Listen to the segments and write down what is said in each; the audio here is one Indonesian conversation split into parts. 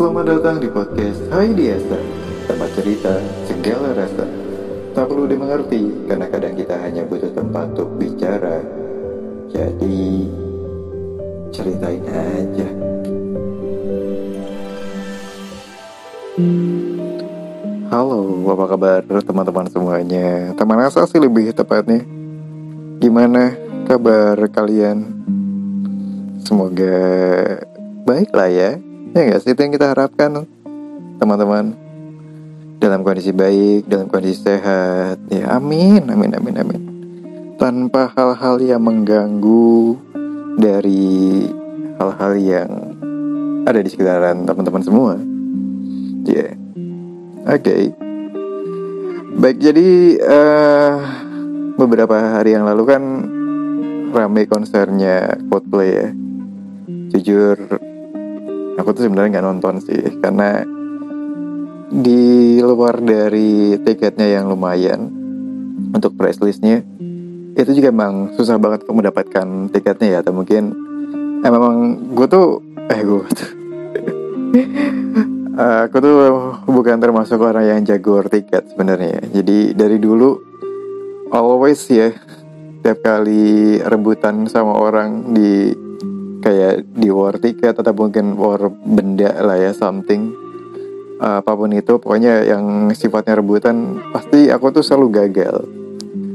Selamat datang di podcast Hai Diasa Tempat cerita segala rasa. Tak perlu dimengerti Karena kadang kita hanya butuh tempat untuk bicara. Jadi Ceritain aja. Halo, apa kabar teman-teman semuanya? Teman asa sih lebih tepatnya. Gimana kabar kalian? Semoga baik lah ya. Ya nggak sih? Itu yang kita harapkan Teman-teman. Dalam kondisi baik, dalam kondisi sehat. Ya amin, amin, amin, amin. Tanpa hal-hal yang mengganggu Dari hal-hal yang ada di sekitaran teman-teman semua. Ya. Yeah. Oke. Okay. Baik jadi uh, Beberapa hari yang lalu kan Rame konsernya Coldplay ya. Jujur Aku tuh sebenarnya nggak nonton sih Karena Di luar dari tiketnya yang lumayan Untuk price listnya Itu juga emang susah banget untuk mendapatkan tiketnya ya Atau mungkin eh, Memang gue tuh Eh gue tuh Uh, aku tuh bukan termasuk orang yang jago tiket sebenarnya. Jadi dari dulu always ya tiap kali rebutan sama orang di kayak di war tiket atau mungkin war benda lah ya something uh, apa pun itu pokoknya yang sifatnya rebutan pasti aku tuh selalu gagal.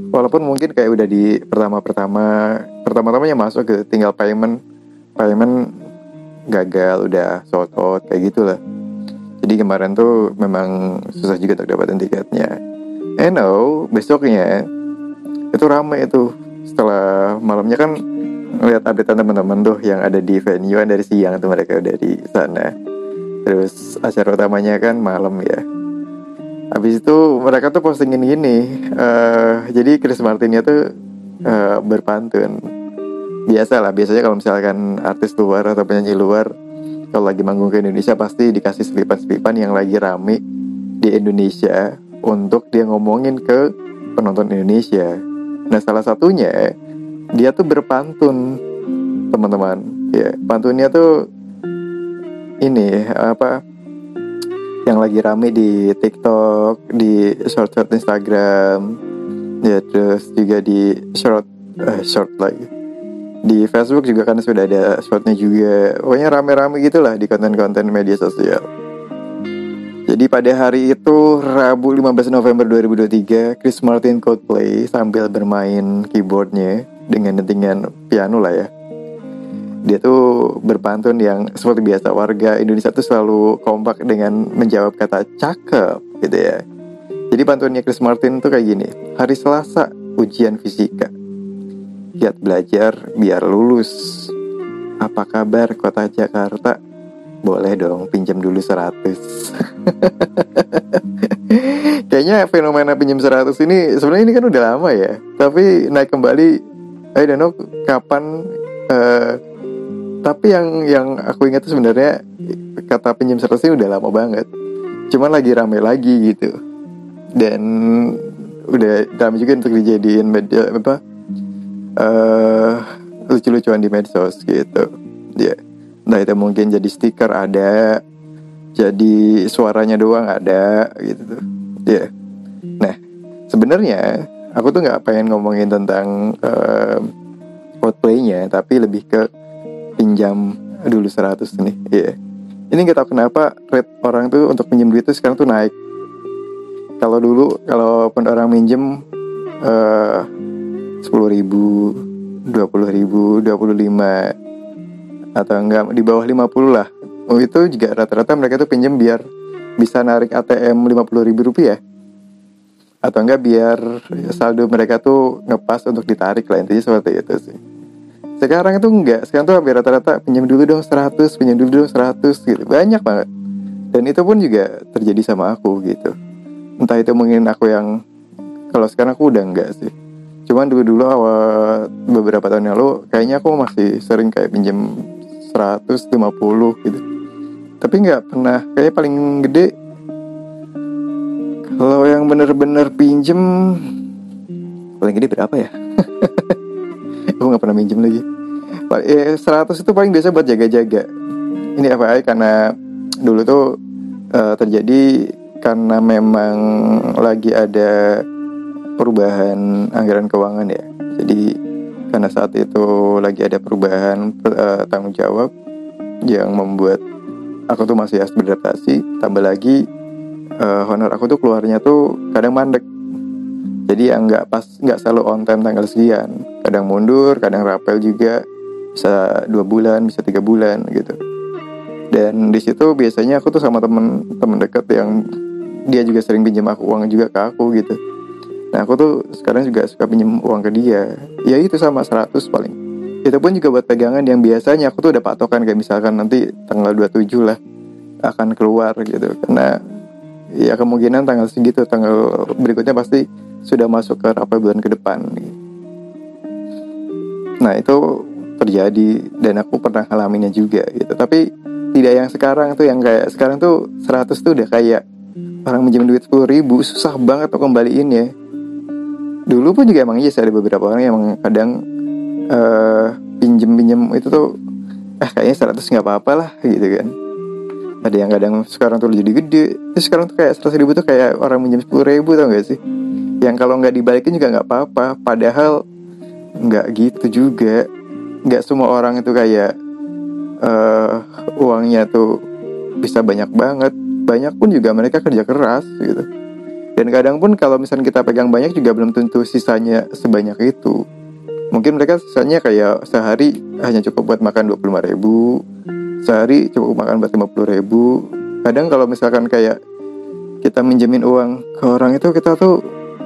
Walaupun mungkin kayak udah di pertama-pertama pertama-tamanya masuk ke tinggal payment payment gagal udah sold out kayak gitulah. Jadi kemarin tuh memang susah juga untuk dapatin tiketnya. Eh no, besoknya itu ramai itu setelah malamnya kan ngeliat update teman-teman tuh yang ada di venue kan dari siang tuh mereka udah di sana. Terus acara utamanya kan malam ya. Habis itu mereka tuh postingin gini. Uh, jadi Chris Martinnya tuh uh, berpantun. Biasa lah, biasanya kalau misalkan artis luar atau penyanyi luar kalau lagi manggung ke Indonesia pasti dikasih selipan-selipan yang lagi rame di Indonesia untuk dia ngomongin ke penonton Indonesia. Nah salah satunya dia tuh berpantun teman-teman. Ya pantunnya tuh ini apa yang lagi rame di TikTok, di short short Instagram, ya terus juga di short uh, short lagi. Di Facebook juga kan sudah ada spotnya juga. Pokoknya rame-rame gitulah di konten-konten media sosial. Jadi pada hari itu Rabu 15 November 2023 Chris Martin Coldplay sambil bermain keyboardnya dengan dentingan piano lah ya dia tuh berpantun yang seperti biasa warga Indonesia tuh selalu kompak dengan menjawab kata cakep gitu ya jadi pantunnya Chris Martin tuh kayak gini hari Selasa ujian fisika giat belajar biar lulus. Apa kabar kota Jakarta? Boleh dong pinjam dulu 100 Kayaknya fenomena pinjam 100 ini sebenarnya ini kan udah lama ya Tapi naik kembali I don't know kapan uh, Tapi yang yang aku ingat tuh sebenarnya Kata pinjam 100 ini udah lama banget Cuman lagi rame lagi gitu Dan udah rame juga untuk dijadiin media apa uh, lucu-lucuan di medsos gitu ya yeah. nah itu mungkin jadi stiker ada jadi suaranya doang ada gitu ya yeah. nah sebenarnya aku tuh nggak pengen ngomongin tentang uh, Coldplay-nya tapi lebih ke pinjam. Dulu 100 nih. Ya yeah. ini nggak tahu kenapa rate orang tuh untuk pinjam duit tuh sekarang tuh naik. Kalau dulu kalau pun orang minjem uh, sepuluh ribu, dua puluh ribu, dua puluh lima. Atau enggak di bawah lima puluh lah. Oh itu juga rata-rata mereka tuh pinjam biar bisa narik ATM lima puluh ribu rupiah atau enggak biar saldo mereka tuh ngepas untuk ditarik lah intinya seperti itu sih. Sekarang itu enggak, sekarang tuh hampir rata-rata pinjam dulu dong 100, pinjam dulu dong 100 gitu. Banyak banget. Dan itu pun juga terjadi sama aku gitu. Entah itu mungkin aku yang kalau sekarang aku udah enggak sih cuman dulu dulu awal beberapa tahun yang lalu kayaknya aku masih sering kayak pinjam 150 gitu tapi nggak pernah kayak paling gede kalau yang bener-bener pinjem paling gede berapa ya aku nggak pernah pinjem lagi eh, 100 itu paling biasa buat jaga-jaga ini FYI karena dulu tuh uh, terjadi karena memang lagi ada perubahan anggaran keuangan ya. Jadi karena saat itu lagi ada perubahan uh, tanggung jawab yang membuat aku tuh masih harus beradaptasi. Tambah lagi uh, honor aku tuh keluarnya tuh kadang mandek. Jadi yang nggak pas nggak selalu on time tanggal sekian. Kadang mundur, kadang rapel juga. Bisa dua bulan, bisa tiga bulan gitu. Dan di situ biasanya aku tuh sama temen-temen deket yang dia juga sering pinjam aku uang juga ke aku gitu Nah aku tuh sekarang juga suka pinjam uang ke dia Ya itu sama 100 paling Itu pun juga buat pegangan yang biasanya aku tuh udah patokan Kayak misalkan nanti tanggal 27 lah akan keluar gitu Karena ya kemungkinan tanggal segitu Tanggal berikutnya pasti sudah masuk ke rapel bulan ke depan. Nah itu terjadi dan aku pernah ngalaminnya juga gitu. Tapi tidak yang sekarang tuh yang kayak sekarang tuh 100 tuh udah kayak orang minjem duit 10 ribu susah banget tuh kembaliin ya. Dulu pun juga emang iya sih ada beberapa orang yang kadang uh, pinjem pinjem itu tuh eh kayaknya seratus nggak apa-apa lah gitu kan ada yang kadang sekarang tuh jadi gede. Terus sekarang tuh kayak seratus ribu tuh kayak orang minjem sepuluh ribu tau gak sih? Yang kalau nggak dibalikin juga nggak apa-apa. Padahal nggak gitu juga. Nggak semua orang itu kayak uh, uangnya tuh bisa banyak banget. Banyak pun juga mereka kerja keras gitu. Dan kadang pun kalau misalnya kita pegang banyak juga belum tentu sisanya sebanyak itu. Mungkin mereka sisanya kayak sehari hanya cukup buat makan 25 ribu, sehari cukup makan buat 50 ribu. Kadang kalau misalkan kayak kita minjemin uang ke orang itu kita tuh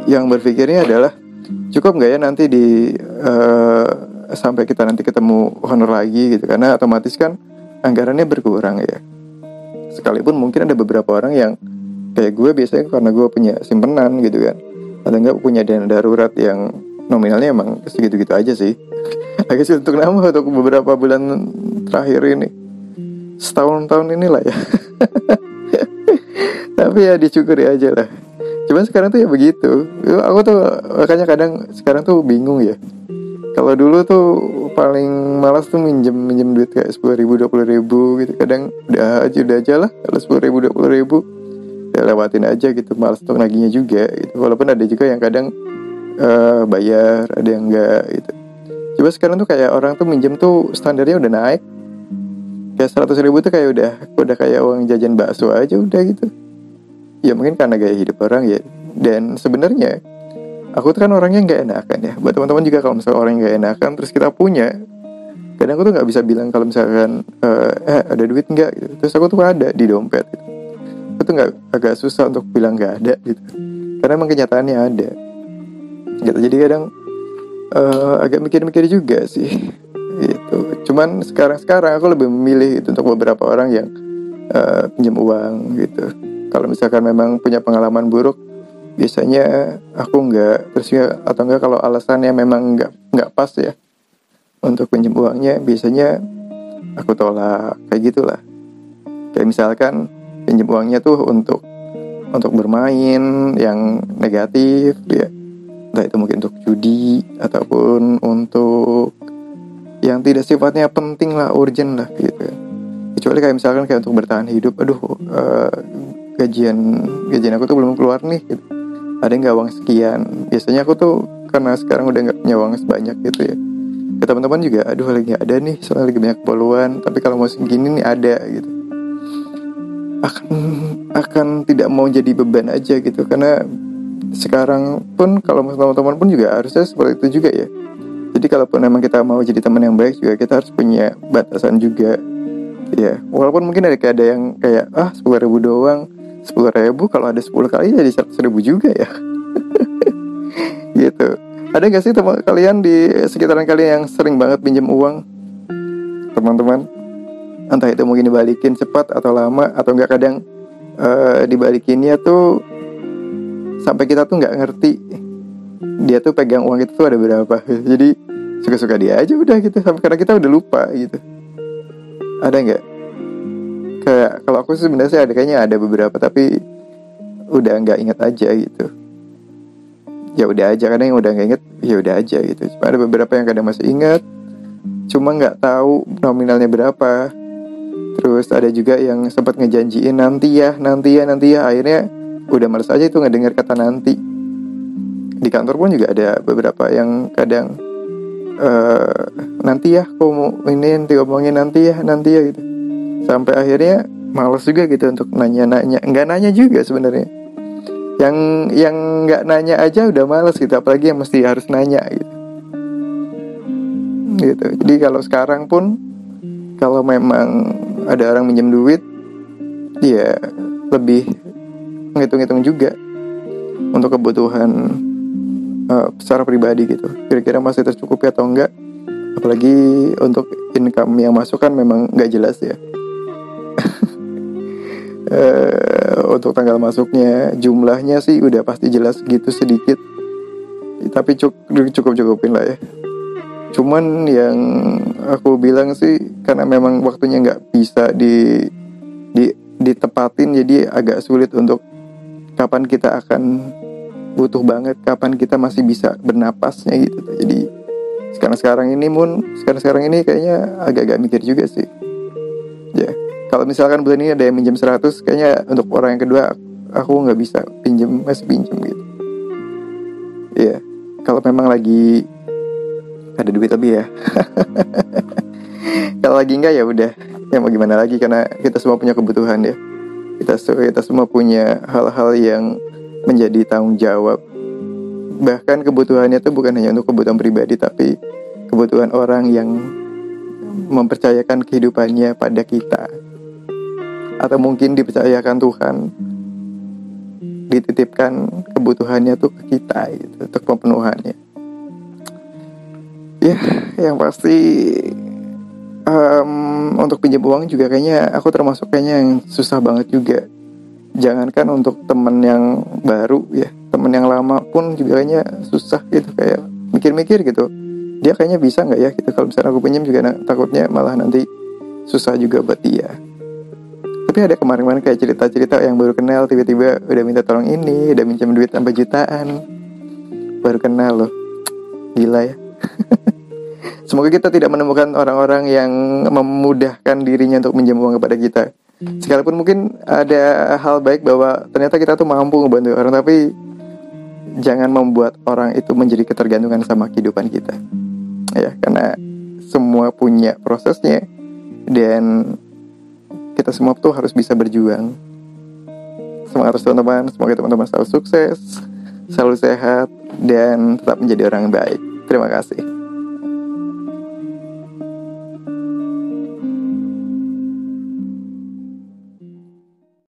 yang berpikirnya adalah cukup nggak ya nanti di uh, sampai kita nanti ketemu honor lagi gitu karena otomatis kan anggarannya berkurang ya. Sekalipun mungkin ada beberapa orang yang kayak gue biasanya karena gue punya simpenan gitu kan atau enggak punya dana darurat yang nominalnya emang segitu-gitu aja sih agak sih untuk nama untuk beberapa bulan terakhir ini setahun tahun inilah ya. Tapi ya disyukuri aja lah. Cuman sekarang tuh ya begitu. Aku tuh makanya kadang sekarang tuh bingung ya. Kalau dulu tuh paling malas tuh minjem minjem duit kayak sepuluh ribu dua puluh ribu gitu. Kadang udah aja udah aja lah. Kalau sepuluh ribu dua puluh ribu ya lewatin aja gitu. Malas untuk naginya juga gitu. Walaupun ada juga yang kadang uh, bayar ada yang enggak gitu. Coba sekarang tuh kayak orang tuh minjem tuh standarnya udah naik kayak seratus ribu tuh kayak udah udah kayak uang jajan bakso aja udah gitu. Ya mungkin karena gaya hidup orang ya. Dan sebenarnya aku tuh kan orangnya nggak enakan ya. Buat teman-teman juga kalau misalnya orang nggak enakan terus kita punya kadang aku tuh nggak bisa bilang kalau misalkan eh, eh ada duit nggak gitu. Terus aku tuh ada di dompet gitu. Itu tuh nggak agak susah untuk bilang nggak ada gitu. Karena emang kenyataannya ada. Gitu. Jadi kadang uh, agak mikir-mikir juga sih cuman sekarang-sekarang aku lebih memilih itu untuk beberapa orang yang uh, pinjam uang gitu. Kalau misalkan memang punya pengalaman buruk biasanya aku nggak terus ya atau enggak kalau alasannya memang nggak nggak pas ya untuk pinjam uangnya biasanya aku tolak kayak gitulah. Kayak misalkan pinjam uangnya tuh untuk untuk bermain yang negatif ya. Entah itu mungkin untuk judi ataupun untuk yang tidak sifatnya penting lah urgent lah gitu kecuali kayak misalkan kayak untuk bertahan hidup aduh uh, gajian gajian aku tuh belum keluar nih gitu. ada nggak uang sekian. Biasanya aku tuh karena sekarang udah nggak punya uang sebanyak gitu ya. Ke teman-teman juga aduh lagi nggak ada nih soalnya lagi banyak keperluan tapi kalau mau segini nih ada gitu. Akan akan tidak mau jadi beban aja gitu karena sekarang pun kalau teman-teman pun juga harusnya seperti itu juga ya jadi kalaupun memang kita mau jadi teman yang baik juga kita harus punya batasan juga. Ya walaupun mungkin ada kayak ada yang kayak ah sepuluh ribu doang. sepuluh ribu kalau ada sepuluh kali jadi seratus ribu juga ya. Gitu. Ada gak sih teman kalian di sekitaran kalian yang sering banget pinjam uang? Teman-teman? Entah itu mungkin dibalikin cepat atau lama atau enggak kadang uh, dibalikinnya tuh sampai kita tuh nggak ngerti dia tuh pegang uang itu tuh ada berapa. Jadi suka-suka dia aja udah gitu. Sampai karena kita udah lupa gitu. Ada nggak? Kayak kalau aku sebenarnya ada kayaknya ada beberapa tapi udah nggak inget aja gitu. Ya udah aja kadang yang udah nggak inget ya udah aja gitu. Cuma ada beberapa yang kadang masih inget cuma nggak tahu nominalnya berapa. Terus ada juga yang sempat ngejanjiin nanti ya nanti ya nanti ya. Akhirnya udah males aja itu ngedengar kata nanti di kantor pun juga ada beberapa yang kadang uh, nanti ya kok mau ini nanti ngomongin nanti ya nanti ya gitu. Sampai akhirnya males juga gitu untuk nanya-nanya. Nggak nanya juga sebenarnya. Yang yang nggak nanya aja udah males gitu apalagi yang mesti harus nanya gitu. Gitu. Jadi kalau sekarang pun kalau memang ada orang minjem duit ya lebih ngitung-ngitung juga untuk kebutuhan uh, secara pribadi gitu. Kira-kira masih tercukupi atau enggak? Apalagi untuk income yang masuk kan memang nggak jelas ya. Uh, untuk tanggal masuknya jumlahnya sih udah pasti jelas gitu sedikit. Tapi cukup cukup cukupin lah ya. Cuman yang aku bilang sih karena memang waktunya nggak bisa di di ditepatin jadi agak sulit untuk kapan kita akan butuh banget kapan kita masih bisa bernapasnya gitu. Jadi sekarang sekarang ini mun sekarang sekarang ini kayaknya agak-agak mikir juga sih. Ya kalau misalkan bulan ini ada yang minjem 100 kayaknya untuk orang yang kedua aku nggak bisa pinjem masih pinjem gitu. Ya kalau memang lagi ada duit lebih ya. Kalau lagi enggak ya udah. Ya mau gimana lagi? Karena kita semua punya kebutuhan ya. Kita kita semua punya hal-hal yang menjadi tanggung jawab. Bahkan kebutuhannya itu bukan hanya untuk kebutuhan pribadi, tapi kebutuhan orang yang mempercayakan kehidupannya pada kita. Atau mungkin dipercayakan Tuhan, dititipkan kebutuhannya tuh ke kita gitu, untuk pemenuhannya. Ya, yang pasti um, untuk pinjam uang juga kayaknya aku termasuk kayaknya yang susah banget juga jangankan untuk temen yang baru ya temen yang lama pun juga kayaknya susah gitu kayak mikir-mikir gitu. Dia kayaknya bisa nggak ya gitu? Kalau misalnya aku pinjam juga takutnya malah nanti susah juga buat dia. Tapi ada kemarin-kemarin kayak cerita-cerita yang baru kenal tiba-tiba udah minta tolong ini udah minjem duit sampai jutaan. Baru kenal loh. Gila ya. Semoga kita tidak menemukan orang-orang yang memudahkan dirinya untuk minjem uang kepada kita sekalipun mungkin ada hal baik bahwa ternyata kita tuh mampu membantu orang tapi jangan membuat orang itu menjadi ketergantungan sama kehidupan kita. Ya karena semua punya prosesnya dan kita semua tuh harus bisa berjuang. Semangat terus teman-teman. Semoga teman-teman selalu sukses selalu sehat dan tetap menjadi orang yang baik. Terima kasih